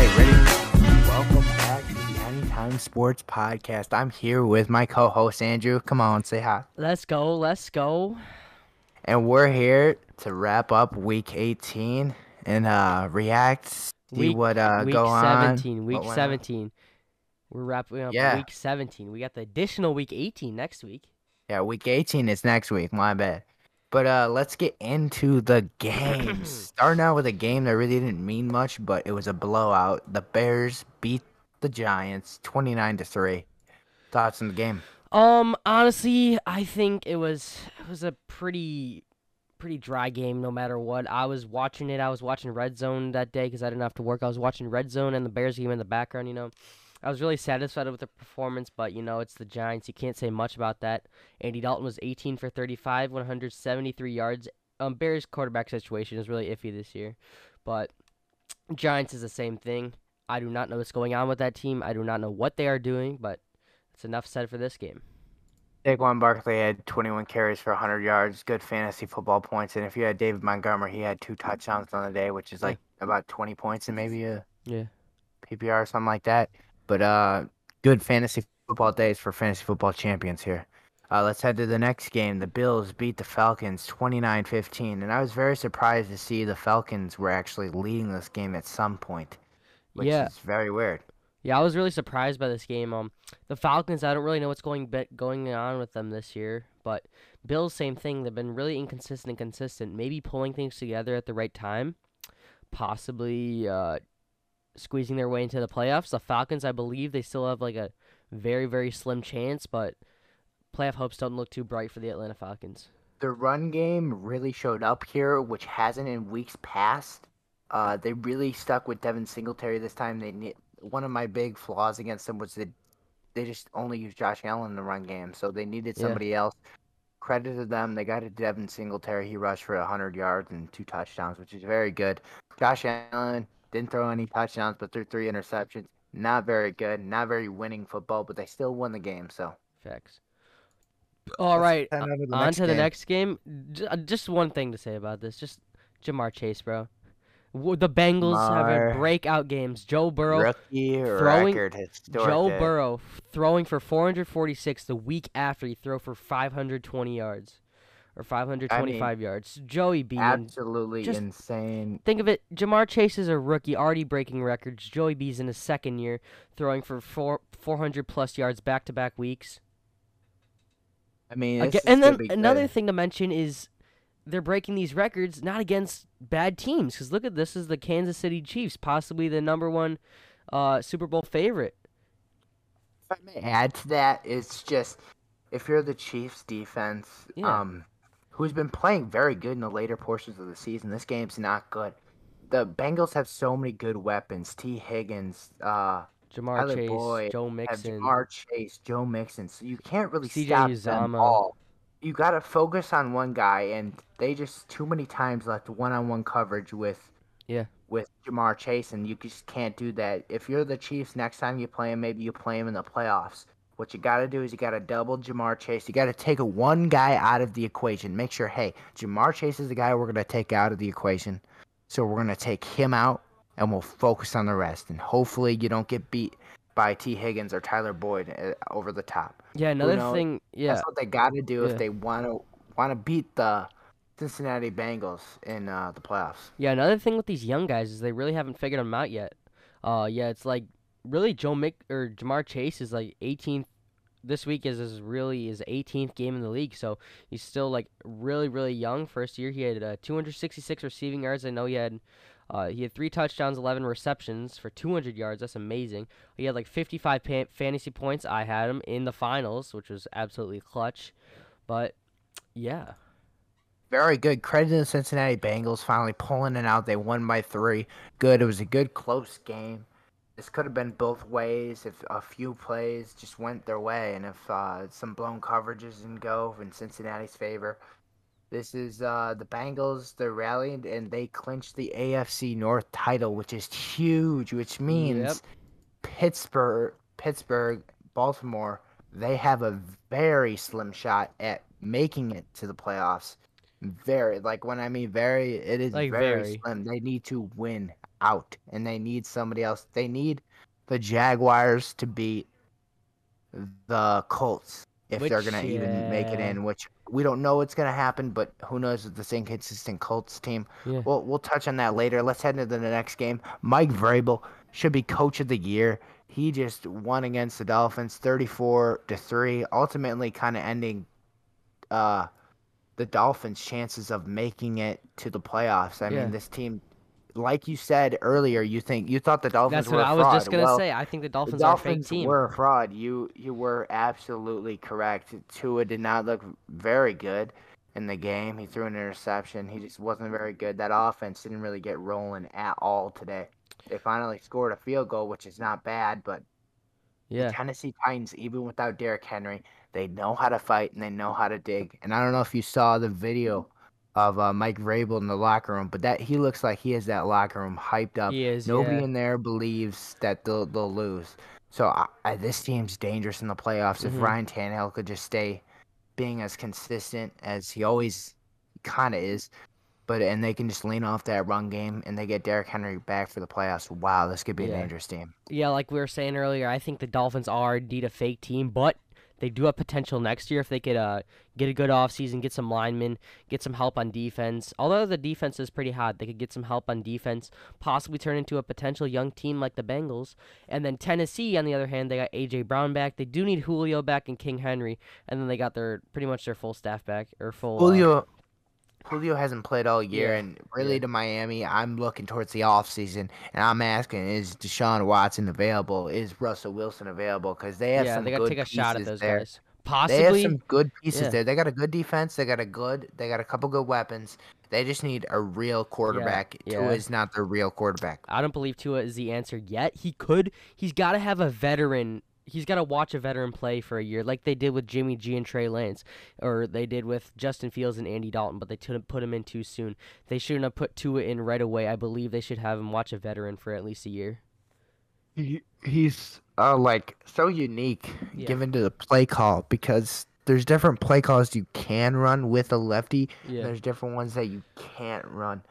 right, ready? Welcome back to the Anytime Sports Podcast. I'm here with my co-host Andrew. Come on, say hi. Let's go. Let's go. And we're here to wrap up Week 18 and uh react, see Week- what uh week go on. 17. Week what went on. 17. We're wrapping up Yeah. week 17. We got the additional week 18 next week. Yeah, Week 18 is next week. My bad. But uh let's get into the games. Starting out with a game that really didn't mean much, but it was a blowout. The Bears beat the Giants 29 to 3. Thoughts on the game? Um, honestly, I think it was it was a pretty pretty dry game no matter what. I was watching it. I was watching Red Zone that day cuz I didn't have to work. I was watching Red Zone and the Bears game in the background, you know. I was really satisfied with the performance, but you know, it's the Giants. You can't say much about that. Andy Dalton was 18 for 35, 173 yards. Um Bears quarterback situation is really iffy this year. But Giants is the same thing. I do not know what's going on with that team. I do not know what they are doing, but it's enough said for this game. Saquon Barkley had 21 carries for 100 yards, good fantasy football points, and if you had David Montgomery, he had two touchdowns on the day, which is like about 20 points and maybe a Yeah. PPR or something like that. But uh, good fantasy football days for fantasy football champions here. Uh, let's head to the next game. The Bills beat the Falcons 29-15, and I was very surprised to see the Falcons were actually leading this game at some point, which Yeah. is very weird. Yeah, I was really surprised by this game. Um, the Falcons, I don't really know what's going going on with them this year, but Bills, same thing. They've been really inconsistent and consistent. Maybe pulling things together at the right time, possibly uh, squeezing their way into the playoffs. The Falcons, I believe, they still have like a very very slim chance, but playoff hopes don't look too bright for the Atlanta Falcons. the run game really showed up here, which hasn't in weeks past. Uh, they really stuck with Devin Singletary this time. They ne- one of my big flaws against them was that they just only used Josh Allen in the run game, so they needed Yeah. somebody else. Credit to them, they got a Devin Singletary. He rushed for hundred yards and two touchdowns, which is very good. Josh Allen didn't throw any touchdowns, but threw three interceptions. Not very good, not very winning football, but they still won the game. So Facts. All right, head on to the next the game. next game. Uh, just one thing to say about this. Just Ja'Marr Chase, bro. The Bengals have Ja'Marr. had breakout games. Joe Burrow, rookie throwing- record historic. Joe. Burrow throwing for 446 the week after he threw for 520 yards or 525 yards. Joey B. absolutely just- insane. Think of it. Ja'Marr Chase is a rookie, already breaking records. Joey B's in his second year, throwing for four 400 plus yards back to back weeks. I mean, Aga- this is and then another good. thing to mention is they're breaking these records not against bad teams. Because look at this is the Kansas City Chiefs, possibly the number one uh, Super Bowl favorite. If I may add to that, it's just if you're the Chiefs defense, Yeah. um, who's been playing very good in the later portions of the season. This game's not good. The Bengals have so many good weapons. Tee Higgins, uh, Ja'Marr Tyler Chase, Boyd, Joe Mixon. Ja'Marr Chase, Joe Mixon. So you can't really CJ stop Uzomah. them all. You got to focus on one guy, and they just too many times left one-on-one coverage with Yeah. with Ja'Marr Chase, and you just can't do that. If you're the Chiefs, next time you play him, maybe you play him in the playoffs. What you got to do is you got to double Ja'Marr Chase. You got to take a one guy out of the equation. Make sure, hey, Ja'Marr Chase is the guy we're going to take out of the equation. So we're going to take him out, and we'll focus on the rest. And hopefully you don't get beat by Tee Higgins or Tyler Boyd uh, over the top. Yeah, another knows? thing. Yeah, That's what they got to do Yeah. if they want to want to beat the Cincinnati Bengals in uh, the playoffs. yeah. Another thing with these young guys is they really haven't figured them out yet. Uh, yeah, it's like really Joe Mick or Ja'Marr Chase is like 18th. This week is his really his 18th game in the league, so he's still like really really young. First year he had uh, 266 receiving yards. I know he had uh, he had three touchdowns, 11 receptions for 200 yards. That's amazing. He had like 55 pa- fantasy points. I had him in the finals, which was absolutely clutch. But yeah, Very good. Credit to the Cincinnati Bengals finally pulling it out. They won by three. Good. It was a good close game. This could have been both ways if a few plays just went their way and if uh, some blown coverages didn't go in Cincinnati's favor. This is uh, the Bengals. They rallied and they clinched the AFC North title, which is huge. Which means Yep. Pittsburgh, Pittsburgh, Baltimore, they have a very slim shot at making it to the playoffs. Very like when I mean very, it is Like very, very. slim. They need to win out, and they need somebody else. They need the Jaguars to beat the Colts if they're gonna even make it in. Which we don't know what's gonna happen, but who knows with this inconsistent Colts team. Yeah. We'll we'll touch on that later. Let's head into the next game. Mike Vrabel should be coach of the year. He just won against the Dolphins, thirty-four to three, ultimately kind of ending uh, the Dolphins' chances of making it to the playoffs. I Yeah. mean, this team, like you said earlier, you think you thought the Dolphins were a fraud. That's were what I was fraud. just gonna Well, say. I think the the Dolphins, are a fake Dolphins team. were a fraud. You you were absolutely correct. Tua did not look very good in the game. He threw an interception. He just wasn't very good. That offense didn't really get rolling at all today. They finally scored a field goal, which is not bad, but yeah. Tennessee Titans, even without Derrick Henry, they know how to fight and they know how to dig. And I don't know if you saw the video of uh, Mike Vrabel in the locker room, but that he looks like he has that locker room hyped up. He is. Nobody yeah. in there believes that they'll they'll lose. So I, I, this team's dangerous in the playoffs. If Mhm. Ryan Tannehill could just stay being as consistent as he always kind of is, but and they can just lean off that run game and they get Derrick Henry back for the playoffs. Wow, this could be Yeah. a dangerous team. Yeah, like we were saying earlier, I think the Dolphins are indeed a fake team, but they do have potential next year if they could uh, get a good offseason, get some linemen, get some help on defense. Although the defense is pretty hot, they could get some help on defense, possibly turn into a potential young team like the Bengals. And then Tennessee, on the other hand, they got AJ Brown back. They do need Julio back and King Henry, and then they got their pretty much their full staff back or full. uh, Julio hasn't played all year, Yeah, and really yeah. to Miami, I'm looking towards the offseason, and I'm asking: Is Deshaun Watson available? Is Russell Wilson available? Because they have yeah, some they to good take a pieces shot at those there. guys. They have Possibly, some good pieces yeah. there. They got a good defense. They got a good. They got a couple good weapons. They just need a real quarterback. Tua yeah. is not the real quarterback. I don't believe Tua is the answer yet. He could. He's got to have a veteran. He's got to watch a veteran play for a year, like they did with Jimmy G and Trey Lance, or they did with Justin Fields and Andy Dalton. But they couldn't put him in too soon. They shouldn't have put Tua in right away. I believe they should have him watch a veteran for at least a year. He, he's uh, like so unique Yeah. given to the play call because there's different play calls you can run with a lefty. Yeah. There's different ones that you can't run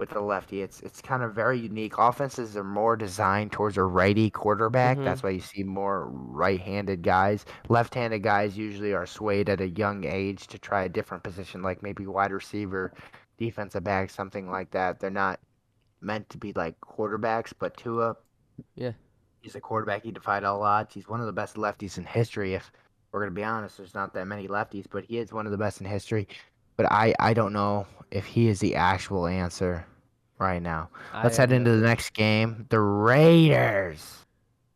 with the lefty. It's it's kind of very unique. Offenses are more designed towards a righty quarterback. Mhm. That's why you see more right-handed guys. Left-handed guys usually are swayed at a young age to try a different position, like maybe wide receiver, defensive back, something like that. They're not meant to be like quarterbacks, but Tua, Yeah. he's a quarterback. He defied all odds. He's one of the best lefties in history. If we're gonna be honest, there's not that many lefties, but he is one of the best in history. But I, I don't know if he is the actual answer right now. Let's I head into the next game. The Raiders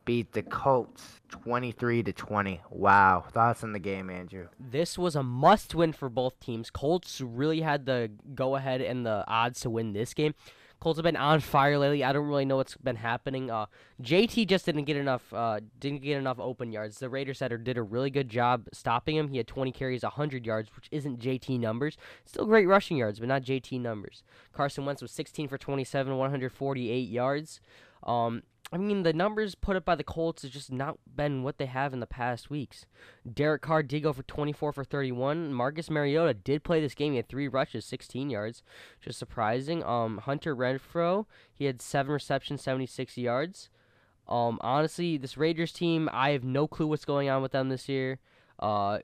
beat the Colts 23 to 20. Wow. Thoughts on the game, Andrew? This was a must win for both teams. Colts really had the go ahead and the odds to win this game. Colts have been on fire lately. I don't really know what's been happening. Uh, JT just didn't get enough. Uh, didn't get enough open yards. The Raiders setter did a really good job stopping him. He had 20 carries, 100 yards, which isn't JT numbers. Still great rushing yards, but not JT numbers. Carson Wentz was 16 for 27, 148 yards. Um, I mean, the numbers put up by the Colts has just not been what they have in the past weeks. Derek Carr did go for 24 for 31. Marcus Mariota did play this game. He had three rushes, 16 yards, just surprising. Um, Hunter Renfrow, he had seven receptions, 76 yards. Um, honestly, this Raiders team, I have no clue what's going on with them this year. Uh,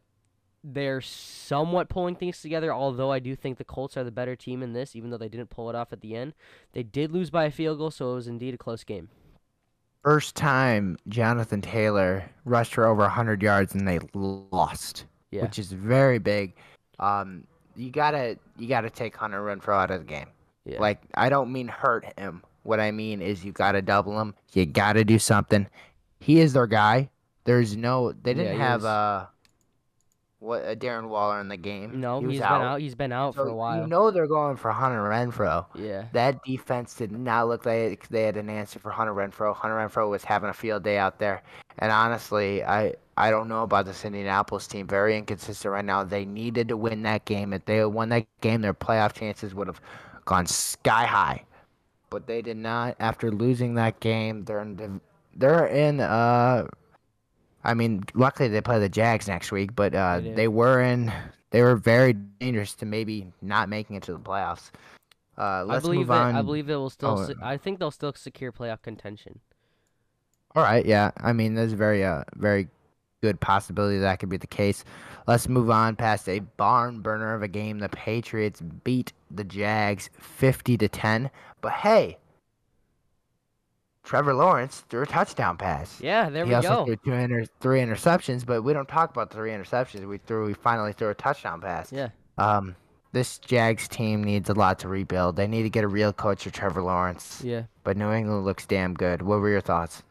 they're somewhat pulling things together, although I do think the Colts are the better team in this, even though they didn't pull it off at the end. They did lose by a field goal, so it was indeed a close game. First time Jonathan Taylor rushed for over 100 yards and they lost, Yeah. which is very big. Um, you gotta you gotta take Hunter Renfrow out of the game. Yeah. Like I don't mean hurt him. What I mean is you gotta double him. You gotta do something. He is their guy. There's no. They didn't he have is. uh, what uh, Darren Waller in the game. No, he he's out. been out. He's been out So for a while. You know they're going for Hunter Renfrow. yeah. That defense did not look like they had an answer for Hunter Renfrow. Hunter Renfrow was having a field day out there, and honestly, I I don't know about this Indianapolis team. Very inconsistent right now. They needed to win that game. If they had won that game, their playoff chances would have gone sky high, but they did not. After losing that game, they're in they're in uh. I mean, luckily they play the Jags next week, but uh, They they were in they were very dangerous to maybe not making it to the playoffs. Uh, let's I believe on. I believe they will still. Oh, se- I think they'll still secure playoff contention. All right, yeah. I mean, there's a very, uh, very good possibility that could be the case. Let's move on past a barn burner of a game. The Patriots beat the Jags 50 to 10. But hey, Trevor Lawrence threw a touchdown pass. Yeah, there he we also go. threw two inter- three interceptions, but we don't talk about the three interceptions. We threw, we finally threw a touchdown pass. Yeah. Um, this Jags team needs a lot to rebuild. They need to get a real coach for Trevor Lawrence. Yeah. But New England looks damn good. What were your thoughts?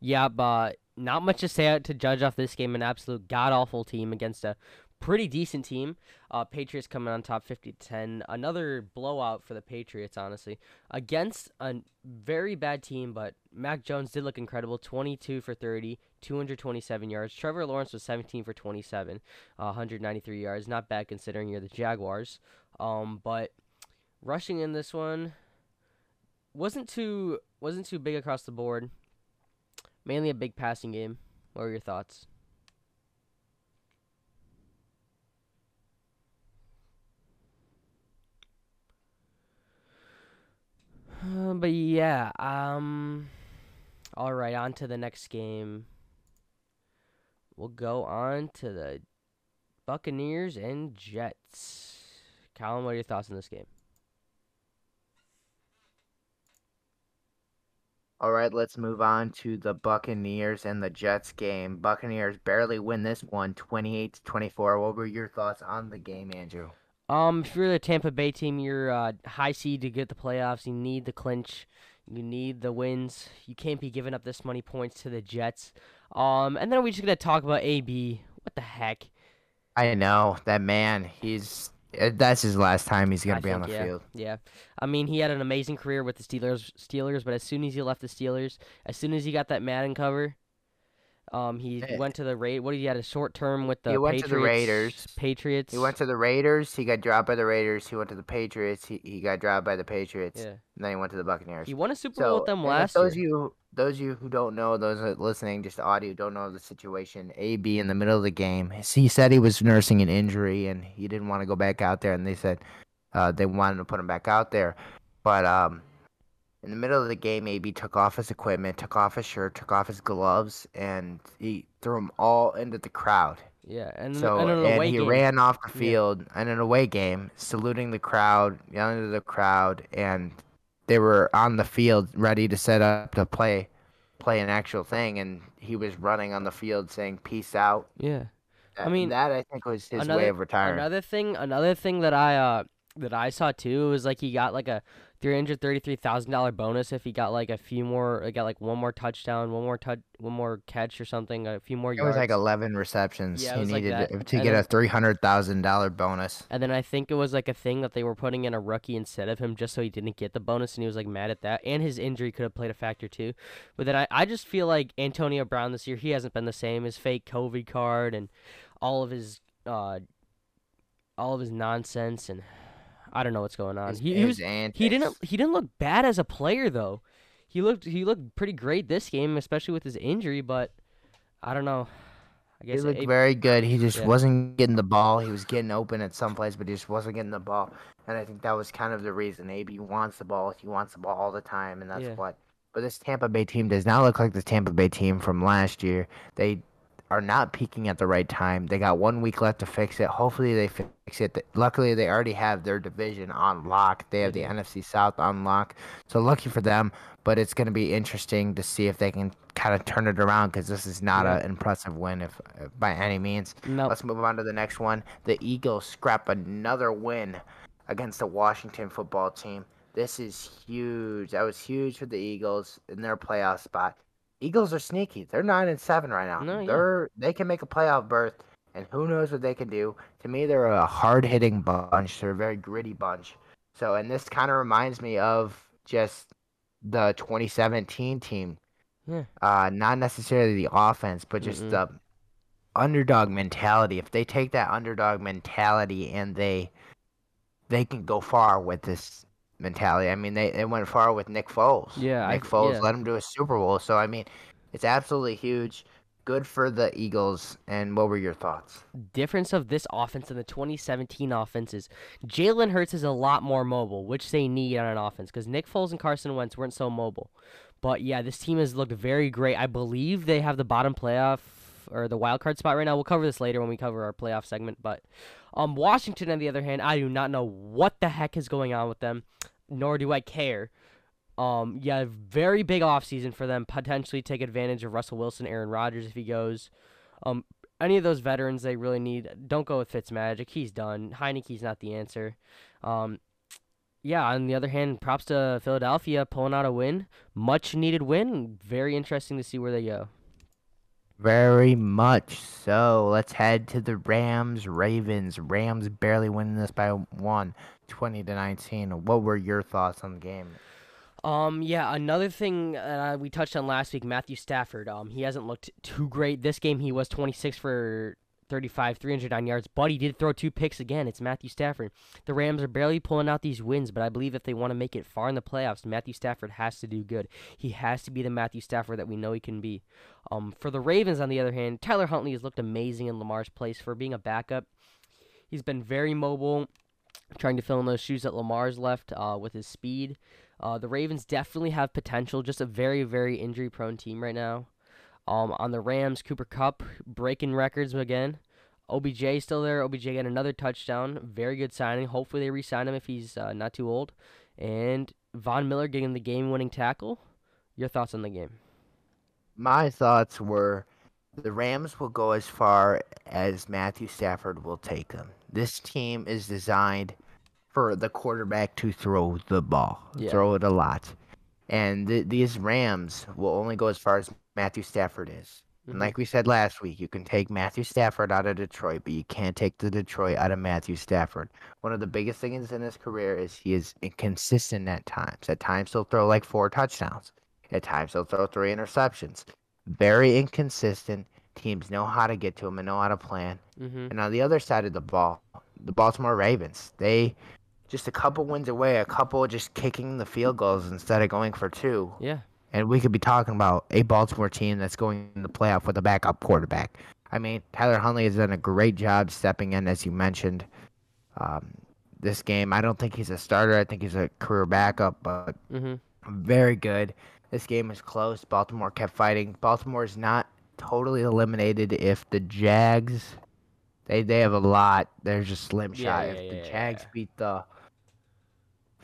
Yeah, but not much to say out to judge off this game. An absolute god awful team against a pretty decent team. Uh, Patriots coming on top 50 10. Another blowout for the Patriots, honestly, against a very bad team. But Mac Jones did look incredible 22 for 30, 227 yards. Trevor Lawrence was 17 for 27, uh, 193 yards. Not bad considering you're the Jaguars. Um, but rushing in this one wasn't too wasn't too big across the board. Mainly a big passing game. What were your thoughts? Uh, but yeah, um all right, on to the next game. We'll go on to the Buccaneers and Jets. Colin, what are your thoughts on this game? All right, let's move on to the Buccaneers and the Jets game. Buccaneers barely win this one, 28 to 24. What were your thoughts on the game, Andrew? Um, if you're the Tampa Bay team, you're uh, high seed to get the playoffs. You need the clinch. You need the wins. You can't be giving up this many points to the Jets. Um, and then we're just gonna talk about AB. What the heck? I know that man. He's uh, that's his last time he's gonna I be on the yeah, field. Yeah, I mean he had an amazing career with the Steelers. Steelers, but as soon as he left the Steelers, as soon as he got that Madden cover, um, he Yeah. went to the Ra What he had a short term with the He went to Patriots. the Raiders. Patriots. He went to the Raiders. He got dropped by the Raiders. He went to the Patriots. He, he got dropped by the Patriots. Yeah, And then he went to the Buccaneers. he won a Super Bowl with them last those year. you those of you who don't know, those listening, just audio, don't know the situation. AB in the middle of the game, he said he was nursing an injury and he didn't want to go back out there, and they said uh, they wanted to put him back out there, but um, in the middle of the game, AB took off his equipment, took off his shirt, took off his gloves, and he threw them all into the crowd. Yeah, and So and an and he game. ran off the Yeah. field in an away game, saluting the crowd, yelling to the crowd, and they were on the field ready to set up to play, play an actual thing, and he was running on the field saying "Peace out." Yeah. I mean, that I think was his another- way of retiring. Another thing, another thing that I uh that I saw too was like he got like a three hundred thirty three thousand dollar bonus if he got like a few more, uh, got like one more touchdown, one more touch, one more catch or something, a few more yards. it yards. was like eleven receptions. Yeah, he was like needed to, get then- a three hundred thousand dollar bonus. and then I think it was like a thing that they were putting in a rookie instead of him just so he didn't get the bonus, and he was like mad at that. And his injury could have played a factor too. But then I, I just feel like Antonio Brown this year, he hasn't been the same. His fake COVID card and all of his uh, all of his nonsense, and I don't know what's going on. His- He, he was he didn't he didn't look bad as a player though. He looked he looked pretty great this game, especially with his injury. But I don't know. I guess He looked it- very good. He just Yeah. wasn't getting the ball. He was getting open at some place, but he just wasn't getting the ball. And I think that was kind of the reason. AB wants the ball. He wants the ball all the time, and that's Yeah. what. But this Tampa Bay team does not look like the Tampa Bay team from last year. They are not peaking at the right time. They got one week left to fix it. Hopefully they fix it. Luckily they already have their division on lock. They have the mm-hmm. NFC South on lock. So lucky for them. But it's going to be interesting to see if they can kind of turn it around because this is not Yeah. an impressive win if uh, by any means. no. Let's move on to the next one. The Eagles scrap another win against the Washington football team. This is huge. That was huge for the Eagles in their playoff spot. Eagles are sneaky. They're nine and seven right now. No. They're they can make a playoff berth, and who knows what they can do. To me, they're a hard hitting bunch. They're a very gritty bunch. So, and this kind of reminds me of just the 2017 team. Yeah. Uh, not necessarily the offense, but just Mm-mm. the underdog mentality. If they take that underdog mentality and they they can go far with this mentality. I mean, they, they went far with Nick Foles. Yeah, I- Nick Foles yeah. led them to a Super Bowl. So I mean, it's absolutely huge. good for the Eagles. And what were your thoughts? Difference of this offense and the 2017 offense is Jalen Hurts is a lot more mobile, which they need on an offense because Nick Foles and Carson Wentz weren't so mobile. But yeah, this team has looked very great. I believe they have the bottom playoff or the wild card spot right now. We'll cover this later when we cover our playoff segment. But um, Washington, on the other hand, I do not know what the heck is going on with them, nor do I care. Um, yeah, very big offseason for them. Potentially take advantage of Russell Wilson, Aaron Rodgers if he goes. Um, any of those veterans they really need. Don't go with Fitzmagic. He's done. Heinicke's not the answer. Um, yeah, on the other hand, props to Philadelphia pulling out a win. Much needed win. Very interesting to see where they go. Very much so. Let's head to the Rams Ravens. Rams barely winning this by one, 20 to 19. What were your thoughts on the game? Um, yeah, another thing uh, we touched on last week, Matthew Stafford. Um, he hasn't looked too great. This game, he was 26 for 35, 309 yards, but he did throw two picks again. It's Matthew Stafford. The Rams are barely pulling out these wins, but I believe if they want to make it far in the playoffs, Matthew Stafford has to do good. He has to be the Matthew Stafford that we know he can be. Um, for the Ravens, on the other hand, Tyler Huntley has looked amazing in Lamar's place for being a backup. He's been very mobile, trying to fill in those shoes that Lamar's left uh, with his speed. Uh, the Ravens definitely have potential. Just a very, very injury prone team right now. Um, on the Rams, Cooper Kupp breaking records again. OBJ still there. OBJ got another touchdown. Very good signing. Hopefully they re-sign him if he's uh, not too old. And Von Miller getting the game-winning tackle. Your thoughts on the game? My thoughts were the Rams will go as far as Matthew Stafford will take them. This team is designed for the quarterback to throw the ball, yeah. throw it a lot. And th- these Rams will only go as far as Matthew Stafford is. Mm-hmm. And like we said last week, you can take Matthew Stafford out of Detroit, but you can't take the Detroit out of Matthew Stafford. One of the biggest things in his career is he is inconsistent at times. At times he'll throw like four touchdowns. At times he'll throw three interceptions. Very inconsistent. Teams know how to get to him and know how to plan. Mm-hmm. And on the other side of the ball, the Baltimore Ravens, they just a couple wins away, a couple just kicking the field goals instead of going for two. Yeah. And we could be talking about a Baltimore team that's going in the playoff with a backup quarterback. I mean, Tyler Huntley has done a great job stepping in, as you mentioned. Um, this game, I don't think he's a starter. I think he's a career backup, but mm-hmm. very good. This game is close. Baltimore kept fighting. Baltimore is not totally eliminated if the Jags they they have a lot. They're just slim. Yeah, yeah, if the yeah, Jags beat the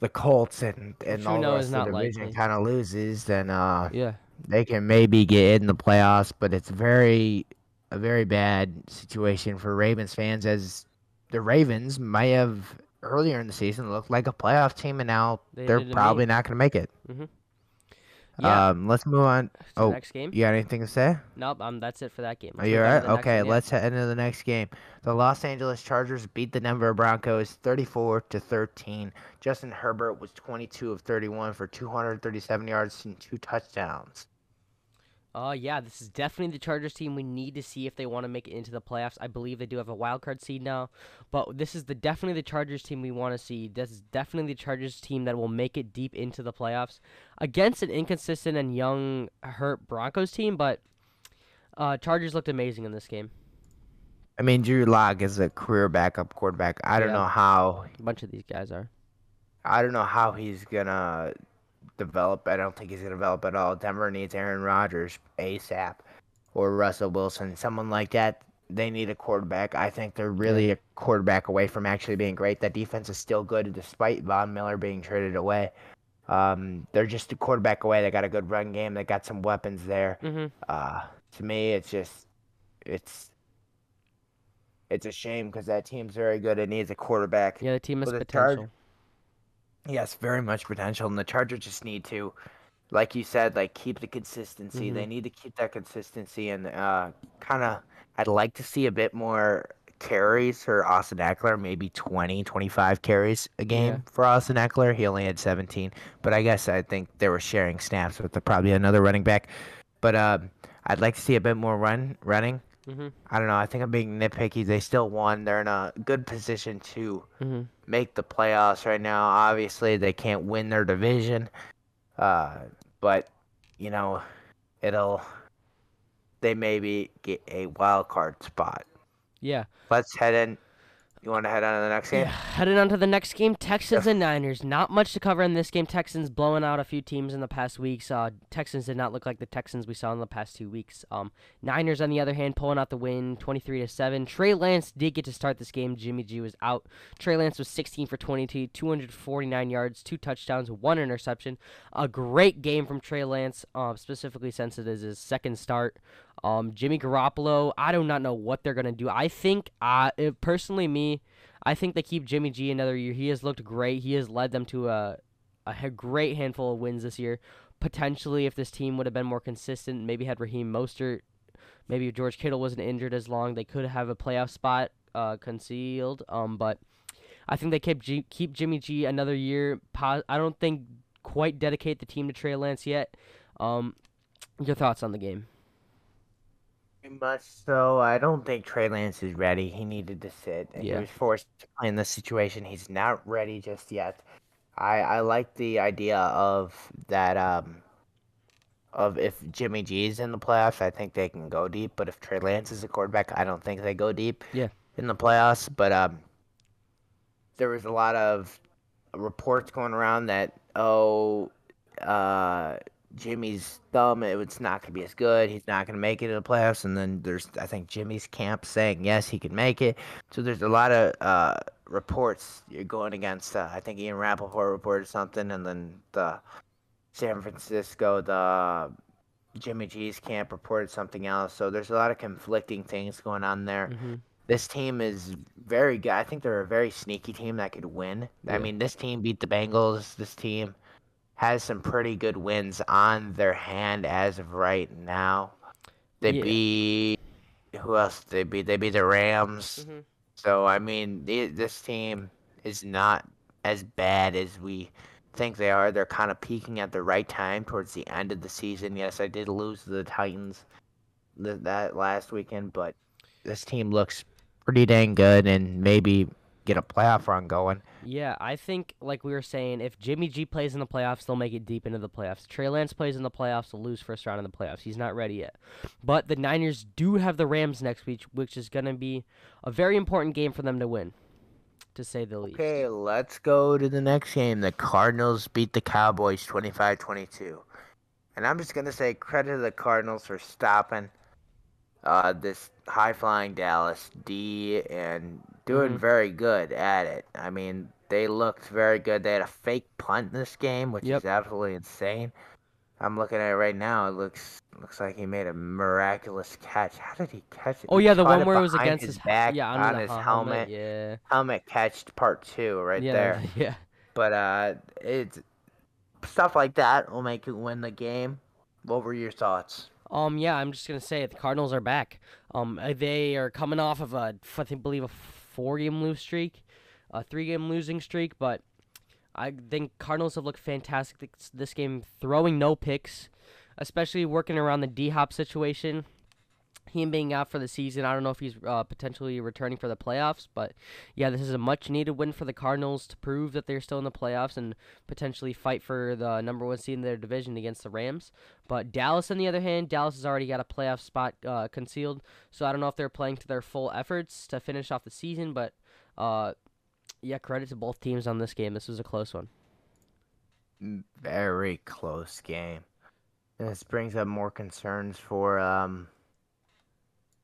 the Colts and and all the rest of the division kind of loses, then uh, yeah, they can maybe get in the playoffs. But it's very a very bad situation for Ravens fans, as the Ravens might have earlier in the season looked like a playoff team, and now they are probably not going to make it. Mm-hmm. Yeah. Um, let's move on. To oh, next game. You got anything to say? Nope. Um, that's it for that game. Let's Are you alright? Okay, let's head into the next game. The Los Angeles Chargers beat the Denver Broncos 34 to 13. Justin Herbert was 22 of 31 for 237 yards and two touchdowns. Uh, yeah, this is definitely the Chargers team. We need to see if they want to make it into the playoffs. I believe they do have a wild card seed now, but this is the definitely the Chargers team we want to see. This is definitely the Chargers team that will make it deep into the playoffs against an inconsistent and young, hurt Broncos team. But uh, Chargers looked amazing in this game. I mean, Drew Lock is a career backup quarterback. I don't yeah. know how a bunch of these guys are. I don't know how he's gonna develop. I don't think he's going to develop at all. Denver needs Aaron Rodgers ASAP or Russell Wilson, someone like that. They need a quarterback. I think they're really a quarterback away from actually being great. That defense is still good despite Von Miller being traded away. Um, they're just a quarterback away. They got a good run game. They got some weapons there. Mm-hmm. Uh, to me, it's just it's it's a shame because that team's very good. It needs a quarterback. Yeah, the team has potential. Char- Yes, very much potential, and the Chargers just need to, like you said, like keep the consistency. Mm-hmm. They need to keep that consistency, and uh, kind of, I'd like to see a bit more carries for Austin Ekeler, maybe 20, 25 carries a game yeah. for Austin Ekeler. He only had 17, but I guess I think they were sharing snaps with the, probably another running back. But uh, I'd like to see a bit more run running. Mm-hmm. I don't know. I think I'm being nitpicky. They still won. They're in a good position to mm-hmm. make the playoffs right now. Obviously, they can't win their division, uh, but you know, it'll they maybe get a wild card spot. Yeah. Let's head in. You want to head on to the next game? Yeah, heading on to the next game, Texans and Niners. Not much to cover in this game. Texans blowing out a few teams in the past weeks. Uh, Texans did not look like the Texans we saw in the past two weeks. Um, Niners, on the other hand, pulling out the win, twenty-three to seven. Trey Lance did get to start this game. Jimmy G was out. Trey Lance was sixteen for twenty-two, two hundred forty-nine yards, two touchdowns, one interception. A great game from Trey Lance, uh, specifically since it is his second start. Um, Jimmy Garoppolo, I do not know what they're gonna do. I think, uh, it, personally, me, I think they keep Jimmy G another year. He has looked great. He has led them to a a great handful of wins this year. Potentially, if this team would have been more consistent, maybe had Raheem Mostert, maybe if George Kittle wasn't injured as long, they could have a playoff spot uh, concealed. Um, but I think they keep G- keep Jimmy G another year. I don't think quite dedicate the team to Trey Lance yet. Um, your thoughts on the game? Much so. I don't think Trey Lance is ready. He needed to sit. And Yeah. He was forced to play in this situation. He's not ready just yet. I I like the idea of that um of if Jimmy G is in the playoffs, I think they can go deep. But if Trey Lance is a quarterback, I don't think they go deep. Yeah. In the playoffs, but um, there was a lot of reports going around that oh, uh, Jimmy's thumb, it's not going to be as good. He's not going to make it in the playoffs. And then there's, I think, Jimmy's camp saying, yes, he can make it. So there's a lot of uh, reports you're going against. Uh, I think Ian Rapoport reported something, and then the San Francisco, the Jimmy G's camp reported something else. So there's a lot of conflicting things going on there. Mm-hmm. This team is very good. I think they're a very sneaky team that could win. Yeah. I mean, this team beat the Bengals. This team has some pretty good wins on their hand as of right now. They Yeah. beat who else? They beat they beat the Rams. Mhm. So I mean, the, this team is not as bad as we think they are. They're kind of peaking at the right time towards the end of the season. Yes, I did lose to the Titans th- that last weekend, but this team looks pretty dang good and maybe get a playoff run going. Yeah, I think like we were saying, if Jimmy G plays in the playoffs, they'll make it deep into the playoffs. Trey Lance plays in the playoffs, they'll lose first round in the playoffs. He's not ready yet. But the Niners do have the Rams next week, which is gonna be a very important game for them to win, to say the least. Okay, let's go to the next game. The Cardinals beat the Cowboys 25-22. And I'm just going to say credit to the Cardinals for stopping uh, this high-flying Dallas D and doing Mhm. very good at it. I mean, they looked very good. They had a fake punt in this game, which Yep. is absolutely insane. I'm looking at it right now. It looks looks like he made a miraculous catch. How did he catch it? Oh He yeah, the one it where it was against his his, back yeah on his hel- helmet. Yeah, Helmet catched part two right yeah, there. yeah. But uh, it's stuff like that will make you win the game. What were your thoughts? Um, yeah, I'm just gonna say it. The Cardinals are back. Um, uh, they are coming off of a, I think, believe a four-game lose streak, a three-game losing streak. But I think Cardinals have looked fantastic this, this game, throwing no picks, especially working around the D Hop situation. Him being out for the season, I don't know if he's uh, potentially returning for the playoffs, but yeah, this is a much-needed win for the Cardinals to prove that they're still in the playoffs and potentially fight for the number one seed in their division against the Rams. But Dallas, on the other hand, Dallas has already got a playoff spot uh, concealed, so I don't know if they're playing to their full efforts to finish off the season. But uh, yeah, credit to both teams on this game. This was a close one. Very close game. And this brings up more concerns for um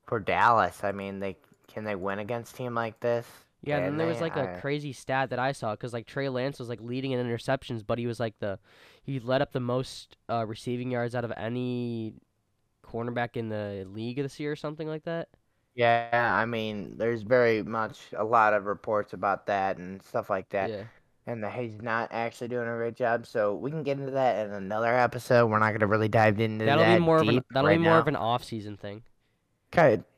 for Dallas. I mean, they can they win against a team like this? Yeah, and then there was like a I- crazy stat that I saw because like Trey Lance was like leading in interceptions, but he was like the he led up the most uh, receiving yards out of any cornerback in the league this year or something like that. Yeah, I mean, there's very much a lot of reports about that and stuff like that. Yeah. and that he's not actually doing a great job. So we can get into that in another episode. We're not going to really dive into That'll that be more of an deep that'll right be more now. of an off season thing.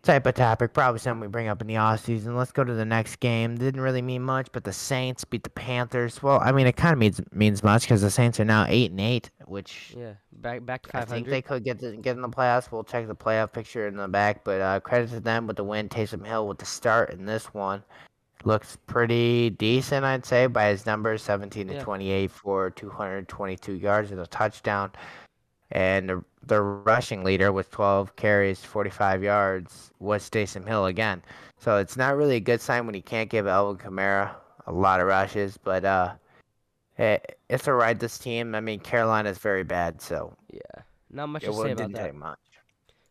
Type of topic, probably something we bring up in the off season. Let's go to the next game. Didn't really mean much, but the Saints beat the Panthers. Well, I mean, it kind of means means much because the Saints are now eight and eight, which Yeah, back back to I think they could get to, get in the playoffs. We'll check the playoff picture in the back, but uh, credit to them with the win. Taysom Hill with the start in this one looks pretty decent, I'd say, by his numbers, 17 to Yeah. 28 for 222 yards and a touchdown. And the, the rushing leader with 12 carries, 45 yards was Taysom Hill again. So it's not really a good sign when you can't give Alvin Kamara a lot of rushes, but uh, it, it's alright. This team, I mean, Carolina is very bad, so Yeah, not much it to say about didn't that. take much.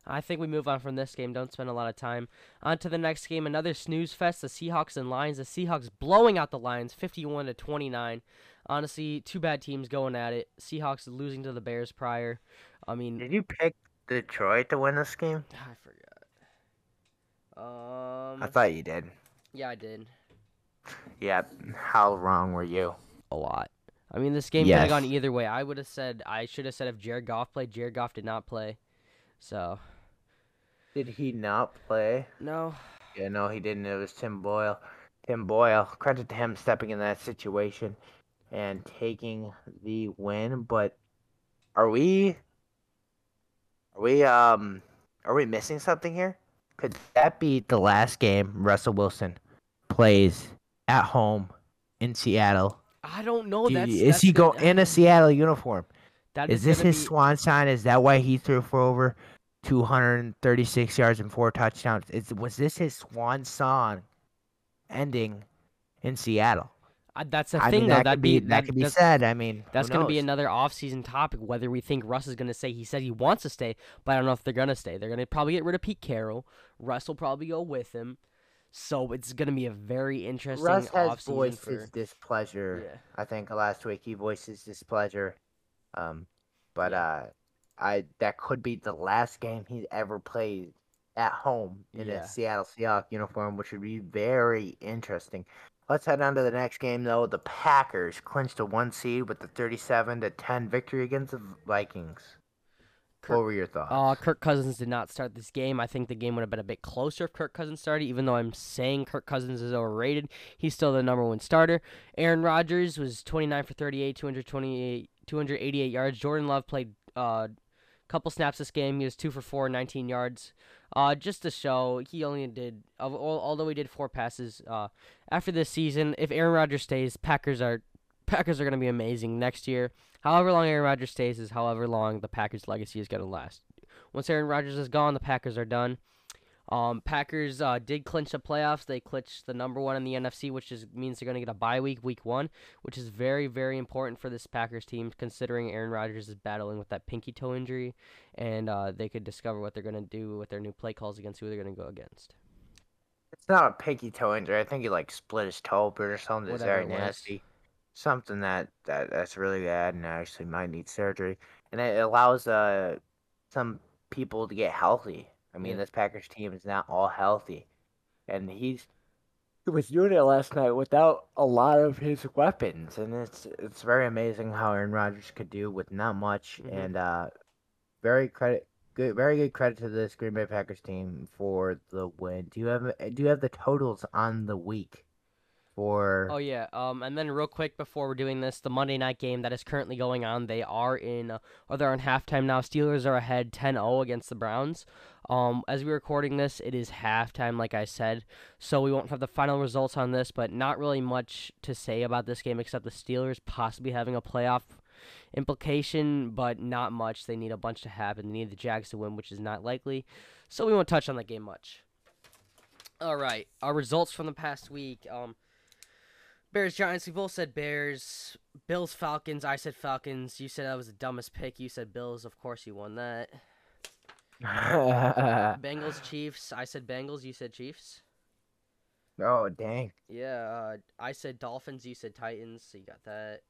I think we move on from this game. Don't spend a lot of time. On to the next game. Another snooze fest. The Seahawks and Lions. The Seahawks blowing out the Lions, 51 to 29. Honestly, two bad teams going at it. Seahawks losing to the Bears prior. I mean, Did you pick Detroit to win this game? I forgot. Um, I thought you did. yeah, I did Yeah. How wrong were you? a lot. I mean, this game could have gone either way. I would have said I should have said if Jared Goff played. Jared Goff did not play, so Did he not play? no. Yeah, no, he didn't. It was Tim Boyle. Tim Boyle. Credit to him stepping in that situation and taking the win. But are we? Are we? Um, are we missing something here? Could that be the last game Russell Wilson plays at home in Seattle? I don't know. Do That's is that's he go in a Seattle uniform? That Is this his be- swan sign? Is that why he threw for over 236 yards and four touchdowns? Is was this his swan song ending in Seattle? That's the I thing, mean, though. that That'd could be be that could be said. I mean, That's going to be another off-season topic. Whether we think Russ is going to say he said he wants to stay, but I don't know if they're going to stay. They're going to probably get rid of Pete Carroll. Russ will probably go with him. So it's going to be a very interesting Russ has off-season voiced for. his displeasure. Yeah. I think last week he voiced his displeasure. Um, but uh, I that could be the last game he's ever played at home in Yeah. a Seattle Seahawks uniform, which would be very interesting. Let's head on to the next game though. The Packers clinched a one seed with the thirty-seven to ten victory against the Vikings. Kirk- what were your thoughts? Uh, Kirk Cousins did not start this game. I think the game would have been a bit closer if Kirk Cousins started, even though I'm saying Kirk Cousins is overrated. He's still the number one starter. Aaron Rodgers was 29 for 38, 228, 288 yards. Jordan Love played uh, couple snaps this game. He was 2 for 4, 19 yards. Uh, just to show, he only did, al- al- although he did four passes uh, after this season, if Aaron Rodgers stays, Packers are Packers are going to be amazing next year. However long Aaron Rodgers stays is however long the Packers' legacy is going to last. Once Aaron Rodgers is gone, the Packers are done. Um, Packers uh, did clinch the playoffs. They clinched the number one in the NFC, which is means they're going to get a bye week, week one, which is very, very important for this Packers team, considering Aaron Rodgers is battling with that pinky toe injury, and uh, they could discover what they're going to do with their new play calls against who they're going to go against. It's not a pinky toe injury. I think he like split his toe open or something. It's very nasty. Something that, that that's really bad and actually might need surgery. And it allows uh some people to get healthy. I mean, Yeah. this Packers team is not all healthy, and he's he was doing it last night without a lot of his weapons, and it's it's very amazing how Aaron Rodgers could do with not much. Mhm. And uh, very credit good, very good credit to this Green Bay Packers team for the win. Do you have do you have the totals on the week for? Oh yeah. Um, and then real quick before we're doing this, the Monday night game that is currently going on, they are in, uh, or they're in halftime now. Steelers are ahead 10-0 against the Browns. Um, as we're recording this, it is halftime, like I said, so we won't have the final results on this, but not really much to say about this game except the Steelers possibly having a playoff implication, but not much. They need a bunch to happen. They need the Jags to win, which is not likely, so we won't touch on that game much. All right, our results from the past week. Um, Bears Giants. We both said Bears. Bills Falcons. I said Falcons. You said that was the dumbest pick. You said Bills. Of course, you won that. Bengals Chiefs. I said Bengals. You said Chiefs. oh dang! Yeah. Uh, I said Dolphins. You said Titans. So you got that.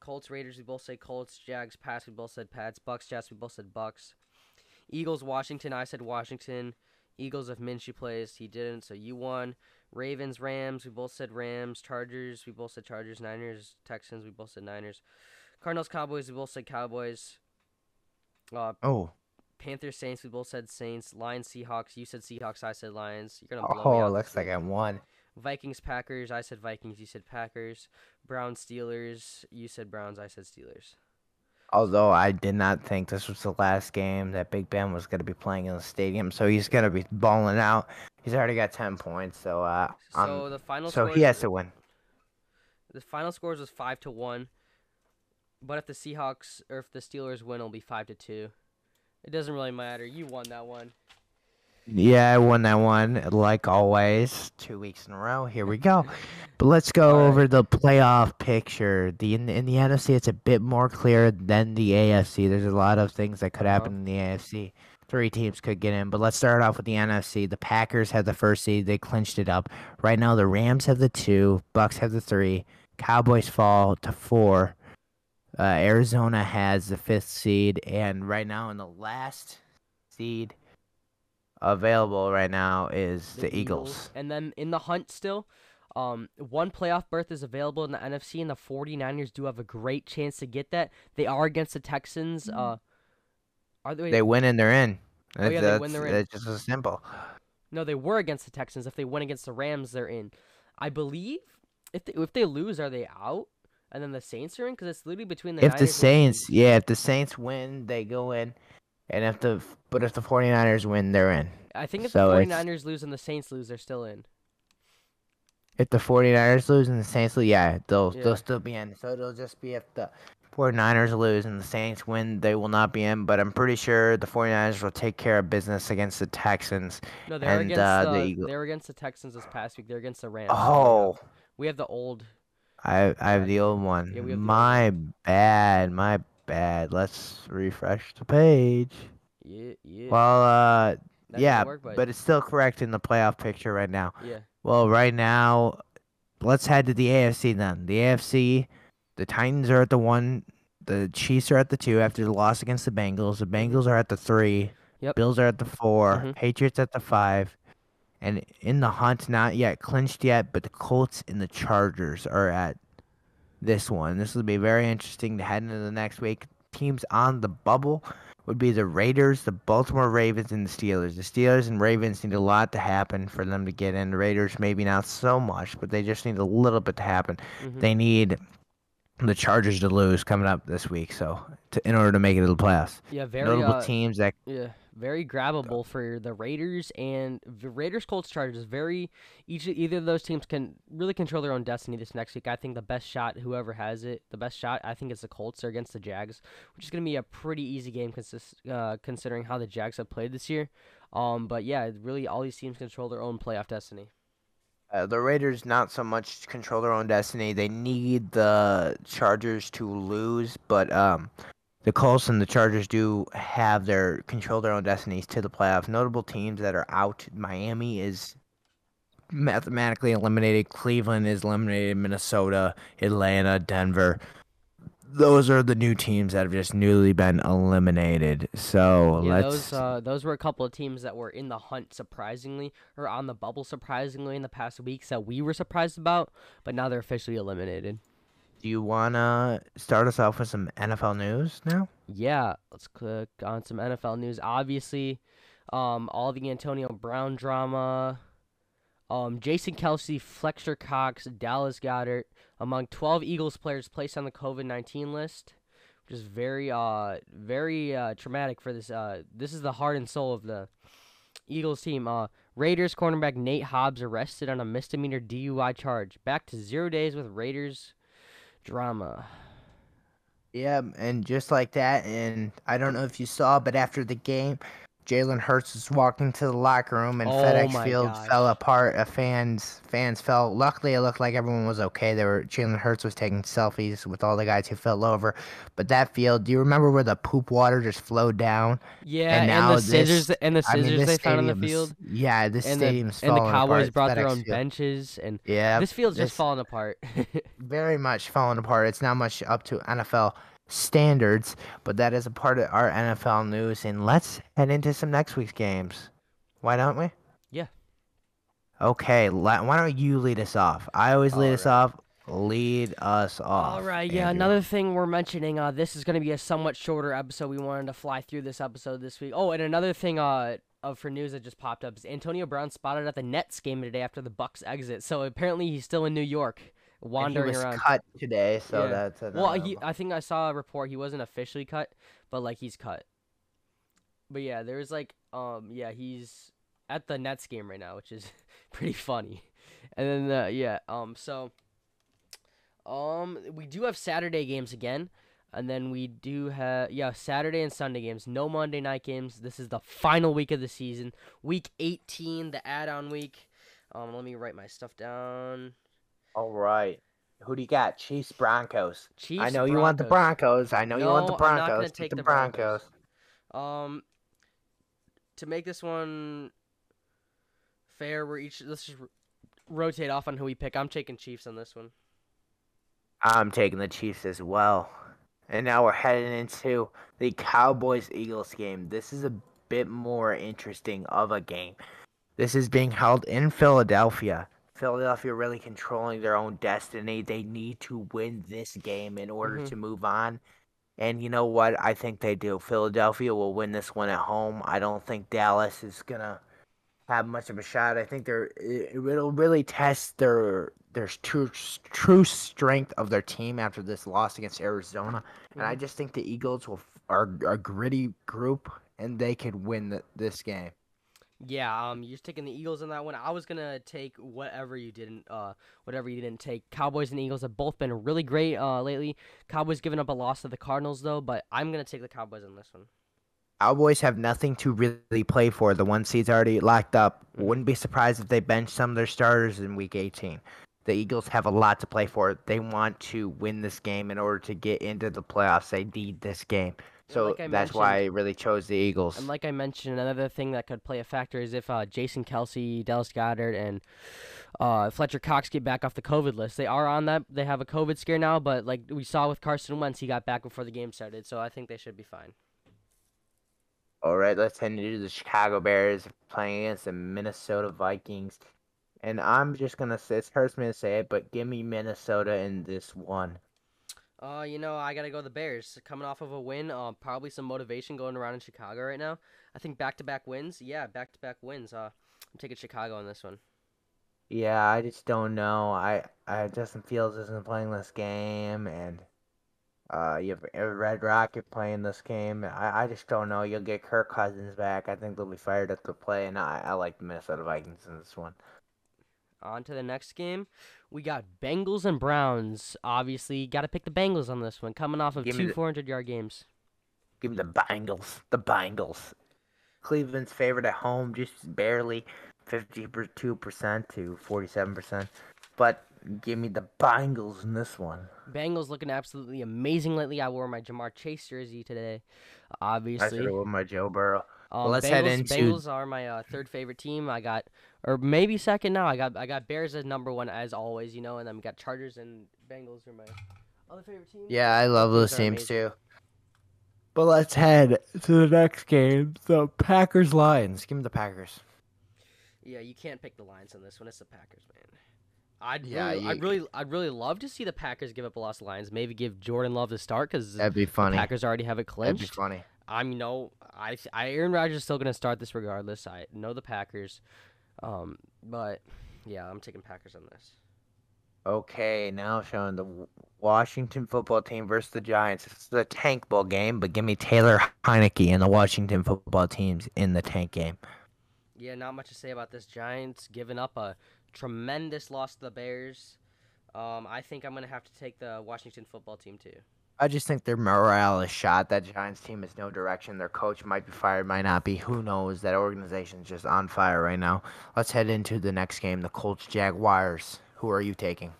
Colts Raiders. We both said Colts. Jags Pats. We both said Pats. Bucks Jets. We both said Bucks. Eagles Washington. I said Washington. Eagles if Minshew plays. He didn't. So you won. Ravens, Rams, we both said Rams. Chargers, we both said Chargers. Niners, Texans, we both said Niners. Cardinals, Cowboys, we both said Cowboys. Uh, Oh, Panthers, Saints, we both said Saints. Lions, Seahawks, you said Seahawks, I said Lions. You're gonna blow me oh, out looks like. I won. Vikings, Packers, I said Vikings, you said Packers. Browns, Steelers, you said Browns, I said Steelers. Although I did not think this was the last game that Big Ben was going to be playing in the stadium, so he's going to be balling out. He's already got ten points, so uh, So um, the final so scores, he has to win. the final scores was five to one. But if the Seahawks or if the Steelers win, it'll be five to two. It doesn't really matter. You won that one. Yeah, I won that one, like always. Two weeks in a row. Here we go. But let's go right. over the playoff picture. The in, in the NFC, it's a bit more clear than the AFC. There's a lot of things that could happen Uh-huh. in the AFC. Three teams could get in, but let's start off with the NFC. The Packers have the first seed; they clinched it up. Right now, the Rams have the two, Bucks have the three, Cowboys fall to four. Uh, Arizona has the fifth seed, and right now in the last seed available right now is the, Eagles. And then in the hunt still, um, one playoff berth is available in the NFC, and the 49ers do have a great chance to get that. They are against the Texans. Uh, are they? They win and they're in. Oh, yeah, they win, they're in. It's just as simple. no, they were against the Texans. If they win against the Rams, they're in. I believe if they, if they lose, are they out? And then the Saints are in because it's literally between the if the Niners and Saints, yeah, if the Saints win, they go in. And if the but if the 49ers win, they're in. I think if so the it's- 49ers lose and the Saints lose, they're still in. If the 49ers lose and the Saints lose, yeah, they'll Yeah. they'll still be in. So it'll just be if the 49ers lose and the Saints win, they will not be in, but I'm pretty sure the 49ers will take care of business against the Texans. No, they're And, against uh, the the, Eagle- they were against the Texans this past week. They're against the Rams. Oh, we have the old. I I have the old one. we have the old my bad, my bad. Let's refresh the page. Yeah, yeah. Well, uh, that yeah, work, but, but it's still correct in the playoff picture right now. yeah. Well, right now, let's head to the AFC then. The AFC, the Titans are at the one, the Chiefs are at the two after the loss against the Bengals. The Bengals are at the three. Yep. Bills are at the 4 Mhm. Patriots at the five. And in the hunt, not yet clinched yet, but the Colts and the Chargers are at this one. This will be very interesting to head into the next week. Teams on the bubble would be the Raiders, the Baltimore Ravens, and the Steelers. The Steelers and Ravens need a lot to happen for them to get in. The Raiders maybe not so much, but they just need a little bit to happen. mhm. They need the Chargers to lose coming up this week, so to, in order to make it to the playoffs. yeah, very Notable uh, teams that Yeah, very grabbable for the Raiders and the Raiders, Colts, Chargers. Very each either of those teams can really control their own destiny this next week. I think the best shot, whoever has it, the best shot, I think it's the Colts. They're against the Jags, which is going to be a pretty easy game consist, uh, considering how the Jags have played this year. Um, but yeah, really all these teams control their own playoff destiny. Uh, the Raiders not so much control their own destiny. They need the Chargers to lose, but um, the Colts and the Chargers do have their control their own destinies to the playoffs. Notable teams that are out: Miami is mathematically eliminated. Cleveland is eliminated. Minnesota, Atlanta, Denver. Those are the new teams that have just newly been eliminated. So Yeah, let's. those uh, those were a couple of teams that were in the hunt surprisingly, or on the bubble surprisingly in the past weeks that we were surprised about, but now they're officially eliminated. Do you wanna start us off with some NFL news now? Yeah, let's click on some NFL news. Obviously, um, all the Antonio Brown drama, um, Jason Kelce, Fletcher Cox, Dallas Goedert, among 12 Eagles players placed on the COVID 19 list, which is very, uh, very uh, traumatic for this. Uh, this is the heart and soul of the Eagles team. Uh, Raiders cornerback Nate Hobbs arrested on a misdemeanor DUI charge. Back to zero days with Raiders drama. Yeah, and just like that, and I don't know if you saw, but after the game, Jalen Hurts was walking to the locker room, and Oh FedEx Field gosh. fell apart. A fans, fans fell. Luckily, it looked like everyone was okay. They were Jalen Hurts was taking selfies with all the guys who fell over, but that field. Do you remember where the poop water just flowed down? Yeah, and, now the this- scissors and the I mean, scissors they found on the field, Yeah, this and the stadium's and the Cowboys apart. brought their own Field. benches, and Yeah, this field's just this- falling apart. very much falling apart. It's not much up to NFL standards, but that is a part of our NFL news. And let's head into some next week's games. Why don't we? Yeah. Okay, why don't you lead us off? I always lead us off. Lead us off. All right, yeah. Andrew. Another thing we're mentioning, uh, this is going to be a somewhat shorter episode. We wanted to fly through this episode this week. Oh, and another thing, uh, of for news that just popped up is Antonio Brown spotted at the Nets game today after the Bucks exit. So apparently he's still in New York, wandering he was around. cut today, so Yeah. that's Well, he. I think I saw a report he wasn't officially cut, but like he's cut. But yeah, there's like um yeah, he's at the Nets game right now, which is pretty funny. And then uh, yeah, um so um we do have Saturday games again. And then we do have yeah Saturday and Sunday games. No Monday night games. This is the final week of the season. Week 18, the add-on week. Um, let me write my stuff down. All right. Who do you got? Chiefs, Broncos. Chiefs. I know you want the Broncos. I know you want the No, I'm not gonna Broncos. take Take the, the Broncos. Broncos. Um, to make this one fair, we're each let's just rotate off on who we pick. I'm taking Chiefs on this one. I'm taking the Chiefs as well. And now we're heading into the Cowboys Eagles game. This is a bit more interesting of a game. This is being held in Philadelphia. Philadelphia really controlling their own destiny. They need to win this game in order Mhm. to move on. And you know what? I think they do. Philadelphia will win this one at home. I don't think Dallas is gonna have much of a shot. I think they're it, it'll really test their their true true strength of their team after this loss against Arizona. And I Mhm. just think the Eagles will are a gritty group and they could win the, this game. Yeah, um, you're taking the Eagles in that one. I was gonna take whatever you didn't, uh, whatever you didn't take. Cowboys and Eagles have both been really great, uh, lately. Cowboys giving up a loss to the Cardinals though, but I'm gonna take the Cowboys in this one. Cowboys have nothing to really play for. The one seed's already locked up. Mhm. Wouldn't be surprised if they bench some of their starters in week 18. The Eagles have a lot to play for. They want to win this game in order to get into the playoffs. They need this game. So like that's why I really chose the Eagles. And like I mentioned, another thing that could play a factor is if uh, Jason Kelce, Dallas Goedert, and uh, Fletcher Cox get back off the COVID list. They are on that. They have a COVID scare now, but like we saw with Carson Wentz, he got back before the game started, so I think they should be fine. All right, let's head into the Chicago Bears playing against the Minnesota Vikings. And I'm just gonna say it hurts me to say it, but give me Minnesota in this one. Uh, you know, I gotta go the Bears. Coming off of a win, uh, probably some motivation going around in Chicago right now. I think back-to-back wins. Yeah, back-to-back wins. Uh, I'm taking Chicago on this one. Yeah, I just don't know. I, I Justin Fields isn't playing this game, and uh, you have Red Rocket playing this game. I, I just don't know. You'll get Kirk Cousins back. I think they'll be fired up to play, and I, I like the Minnesota Vikings in this one. On to the next game. We got Bengals and Browns. Obviously, got to pick the Bengals on this one. Coming off of Give two the- 400 yard games. Give me the Bengals. The Bengals. Cleveland's favorite at home, just barely 52% to 47%. But give me the Bengals in this one. Bengals looking absolutely amazing lately. I wore my Ja'Marr Chase jersey today. I Obviously. should have won my Joe Burrow. Um, let's Bengals, head into- Bengals are my uh, third favorite team. I got, or maybe second now. I got I got Bears as number one as always, you know, and then we got Chargers and Bengals are my other favorite teams. Yeah, I love those are teams amazing. too. But let's head to the next game. The Packers Lions. Give me the Packers. Yeah, you can't pick the Lions on this one. It's the Packers, man. I'd Yeah, really, I'd really, I'd really love to see the Packers give up a loss to Lions. Maybe give Jordan Love the start because That'd be funny. Packers already have it That'd be funny. I'm you know, I, I Aaron Rodgers is still gonna start this regardless. I know the Packers, um, but yeah, I'm taking Packers on this. Okay, now showing the Washington football team versus the Giants. It's the tank ball game, but give me Taylor Heinicke and the Washington football teams in the tank game. Yeah, not much to say about this. Giants giving up a tremendous loss to the Bears. Um, I think I'm gonna have to take the Washington football team too. I just think their morale is shot. That Giants team has no direction. Their coach might be fired, might not be. Who knows? That organization's just on fire right now. Let's head into the next game. The Colts Jaguars. Who are you taking?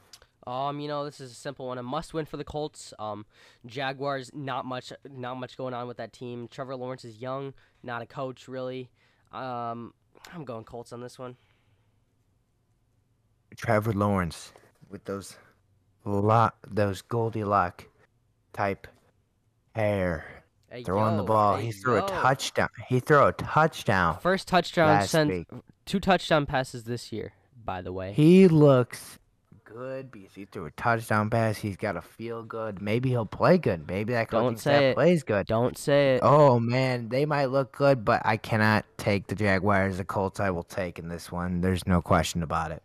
Um, you know, this is a simple one. A must win for the Colts. Um, Jaguars, not much not much going on with that team. Trevor Lawrence is young, not a coach really. Um, I'm going Colts on this one. Trevor Lawrence with those lot those Goldilocks type hair Hey, throwing the ball. hey, he threw yo. a touchdown. He threw a touchdown First touchdown sent two touchdown passes this year, by the way. He looks good because he threw a touchdown pass. He's got to feel good. Maybe he'll play good. Maybe that Don't coaching say staff it. plays good. Don't say it. Oh man, they might look good, but I cannot take the Jaguars. The Colts I will take in this one. There's no question about it.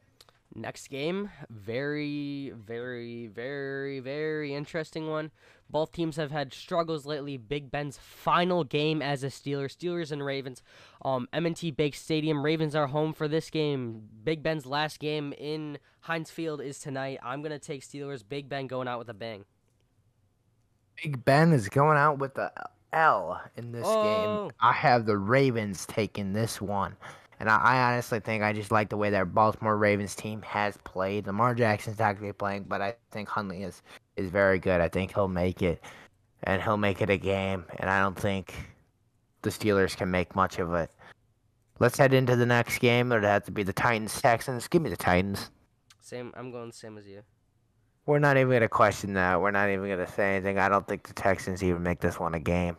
Next game, very, very, very, very interesting one. Both teams have had struggles lately. Big Ben's final game as a Steeler, Steelers and Ravens. Um, M&T Bank Stadium. Ravens are home for this game. Big Ben's last game in Heinz Field is tonight. I'm gonna take Steelers. Big Ben going out with a bang. Big Ben is going out with the L in this Oh. game. I have the Ravens taking this one. And I, I honestly think I just like the way that Baltimore Ravens team has played. Lamar Jackson's not going to be playing, but I think Huntley is, is very good. I think he'll make it. And he'll make it a game. And I don't think the Steelers can make much of it. Let's head into the next game. It'd have to be the Titans Texans. Give me the Titans. Same. I'm going same as you. We're not even gonna question that. We're not even gonna say anything. I don't think the Texans even make this one a game.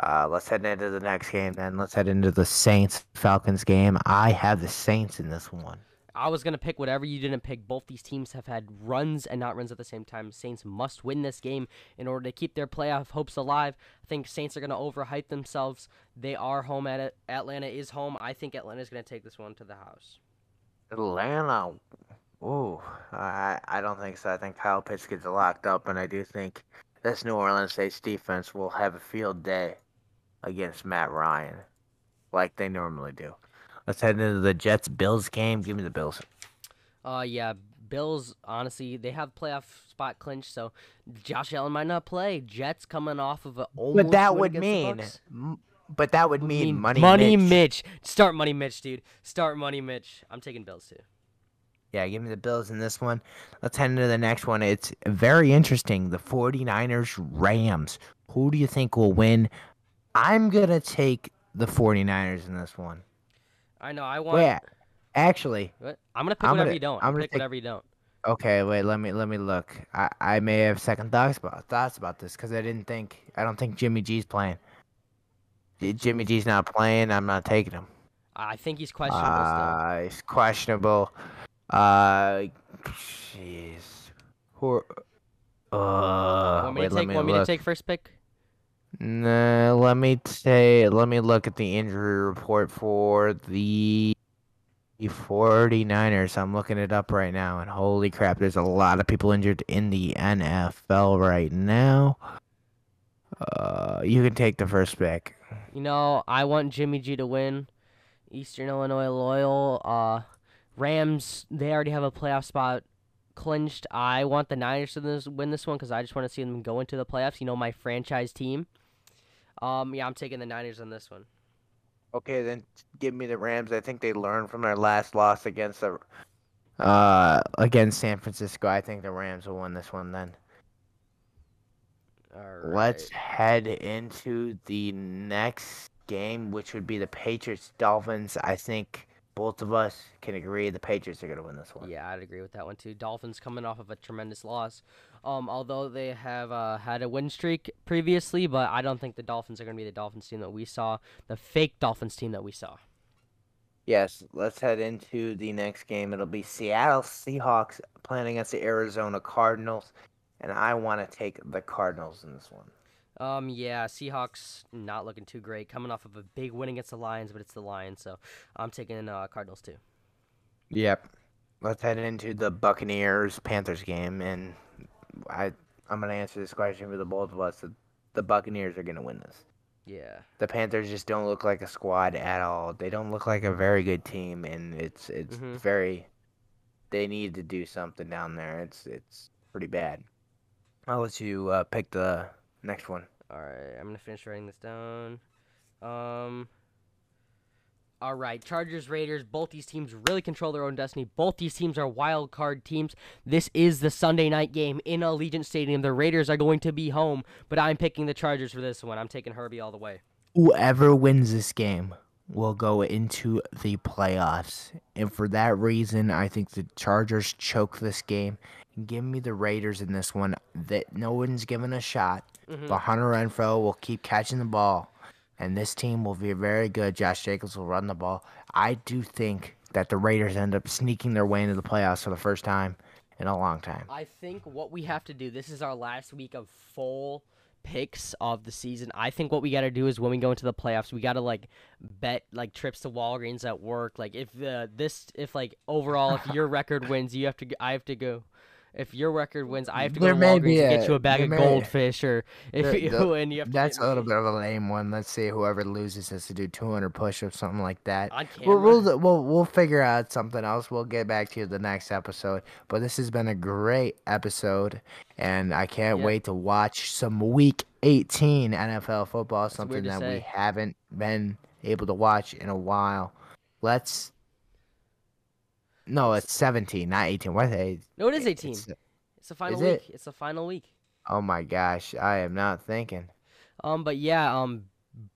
Uh, let's head into the next game then. Let's head into the Saints Falcons game. I have the Saints in this one. I was gonna pick whatever you didn't pick. Both these teams have had runs and not runs at the same time. Saints must win this game in order to keep their playoff hopes alive. I think Saints are gonna overhype themselves. They are home at it. Atlanta is home. I think Atlanta is gonna take this one to the house. Atlanta. Ooh, I I don't think so. I think Kyle Pitts gets locked up, and I do think this New Orleans Saints defense will have a field day against Matt Ryan, like they normally do. Let's head into the Jets Bills game. Give me the Bills. Uh, yeah, Bills. Honestly, they have playoff spot clinched, so Josh Allen might not play. Jets coming off of a almost But that would mean, but that would Would mean, money. Money Mitch. Mitch. Start Money Mitch, dude. Start Money Mitch. I'm taking Bills too. Yeah, give me the Bills in this one. Let's head into the next one. It's very interesting. The 49ers Rams. Who do you think will win? I'm going to take the 49ers in this one. I know. I want. Wait, actually, What? I'm gonna pick I'm whatever gonna- you don't. I'm I'm gonna pick take- whatever you don't. okay, wait, let me let me look. I, I may have second thoughts about thoughts about this cuz I didn't think I don't think Jimmy G's playing. Jimmy G's not playing. I'm not taking him. I think he's questionable Uh, he's questionable. Uh, jeez. Who? Uh. Want me wait, to take? me Want me to take first pick? Nah, let me say. Let me look at the injury report for the 49ers. I'm looking it up right now, and holy crap, there's a lot of people injured in the NFL right now. Uh, you can take the first pick. You know, I want Jimmy G to win. Eastern Illinois loyal. Uh, Rams. They already have a playoff spot clinched. I want the Niners to this, win this one because I just want to see them go into the playoffs. You know, my franchise team. Um, yeah, I'm taking the Niners on this one. Okay, then give me the Rams. I think they learned from their last loss against the uh against San Francisco. I think the Rams will win this one then. All right. Let's head into the next game, which would be the Patriots Dolphins. I think both of us can agree the Patriots are going to win this one. Yeah, I'd agree with that one too. Dolphins coming off of a tremendous loss. Um, although they have uh, had a win streak previously, but I don't think the Dolphins are going to be the Dolphins team that we saw, the fake Dolphins team that we saw. Yes, let's head into the next game. It'll be Seattle Seahawks playing against the Arizona Cardinals, and I want to take the Cardinals in this one. Um, yeah, Seahawks not looking too great, coming off of a big win against the Lions, but it's the Lions, so I'm taking uh, Cardinals too. Yep. Let's head into the Buccaneers Panthers game, and I I'm gonna answer this question for the both of us. The, the Buccaneers are gonna win this. Yeah, The Panthers just don't look like a squad at all. They don't look like a very good team, and it's it's Mhm. very. They need to do something down there. It's it's pretty bad. I'll let you uh, pick the next one. all right, I'm gonna finish writing this down. Um. All right, Chargers, Raiders, both these teams really control their own destiny. Both these teams are wild card teams. This is the Sunday night game in Allegiant Stadium. The Raiders are going to be home, but I'm picking the Chargers for this one. I'm taking Herbie all the way. Whoever wins this game will go into the playoffs, and for that reason, I think the Chargers choke this game. Give me the Raiders in this one. That no one's given a shot. Mhm. But Hunter Renfrow will keep catching the ball, and this team will be very good. Josh Jacobs will run the ball. I do think that the Raiders end up sneaking their way into the playoffs for the first time in a long time. I think what we have to do, this is our last week of full picks of the season. I think what we got to do is when we go into the playoffs, we got to like bet like trips to Walgreens at work. Like if uh, this, if like overall, if your record wins, you have to, I have to go. If your record wins, I have to go There to Walgreens to get you a bag of goldfish, or if you the- win, you have to. That's a little bit of a lame one. Let's see whoever loses has to do 200 push-ups, something like that. on We'll, we'll we'll we'll figure out something else. We'll get back to you the next episode. But this has been a great episode, and I can't Yeah. wait to watch some Week 18 NFL football. something that we haven't been able to watch in a while. Let's. No, it's 17, not 18. What? Is no, it is 18. It's, It's the final is it? week. It's the final week. oh my gosh, I am not thinking. Um, but yeah, um,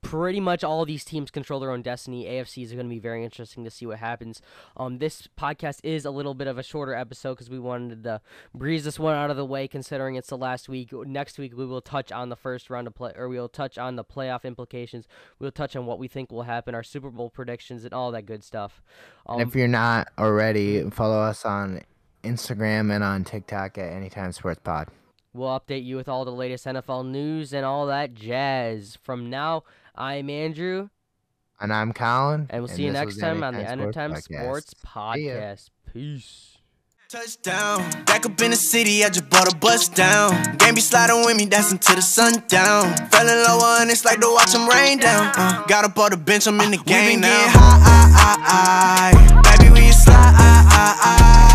pretty much all these teams control their own destiny. AFCs are going to be very interesting to see what happens. Um, this podcast is a little bit of a shorter episode because we wanted to breeze this one out of the way, considering it's the last week. Next week we will touch on the first round of play, or we will touch on the playoff implications. We'll touch on what we think will happen, our Super Bowl predictions, and all that good stuff. Um, if you're not already, follow us on Instagram and on TikTok at Anytime Sports Pod. We'll update you with all the latest NFL news and all that jazz. From now, I'm Andrew, And I'm Colin. and we'll see you next time on the Anytime Anytime Sports Sports Podcast. Peace. Touchdown. Back up in the city, I just bought a bus down. Game be sliding with me, that's until the sundown. Fell in love and it's like to watch them rain down. Uh, got up on the bench, I'm in the game now. High, high, high, high. Baby, we slide,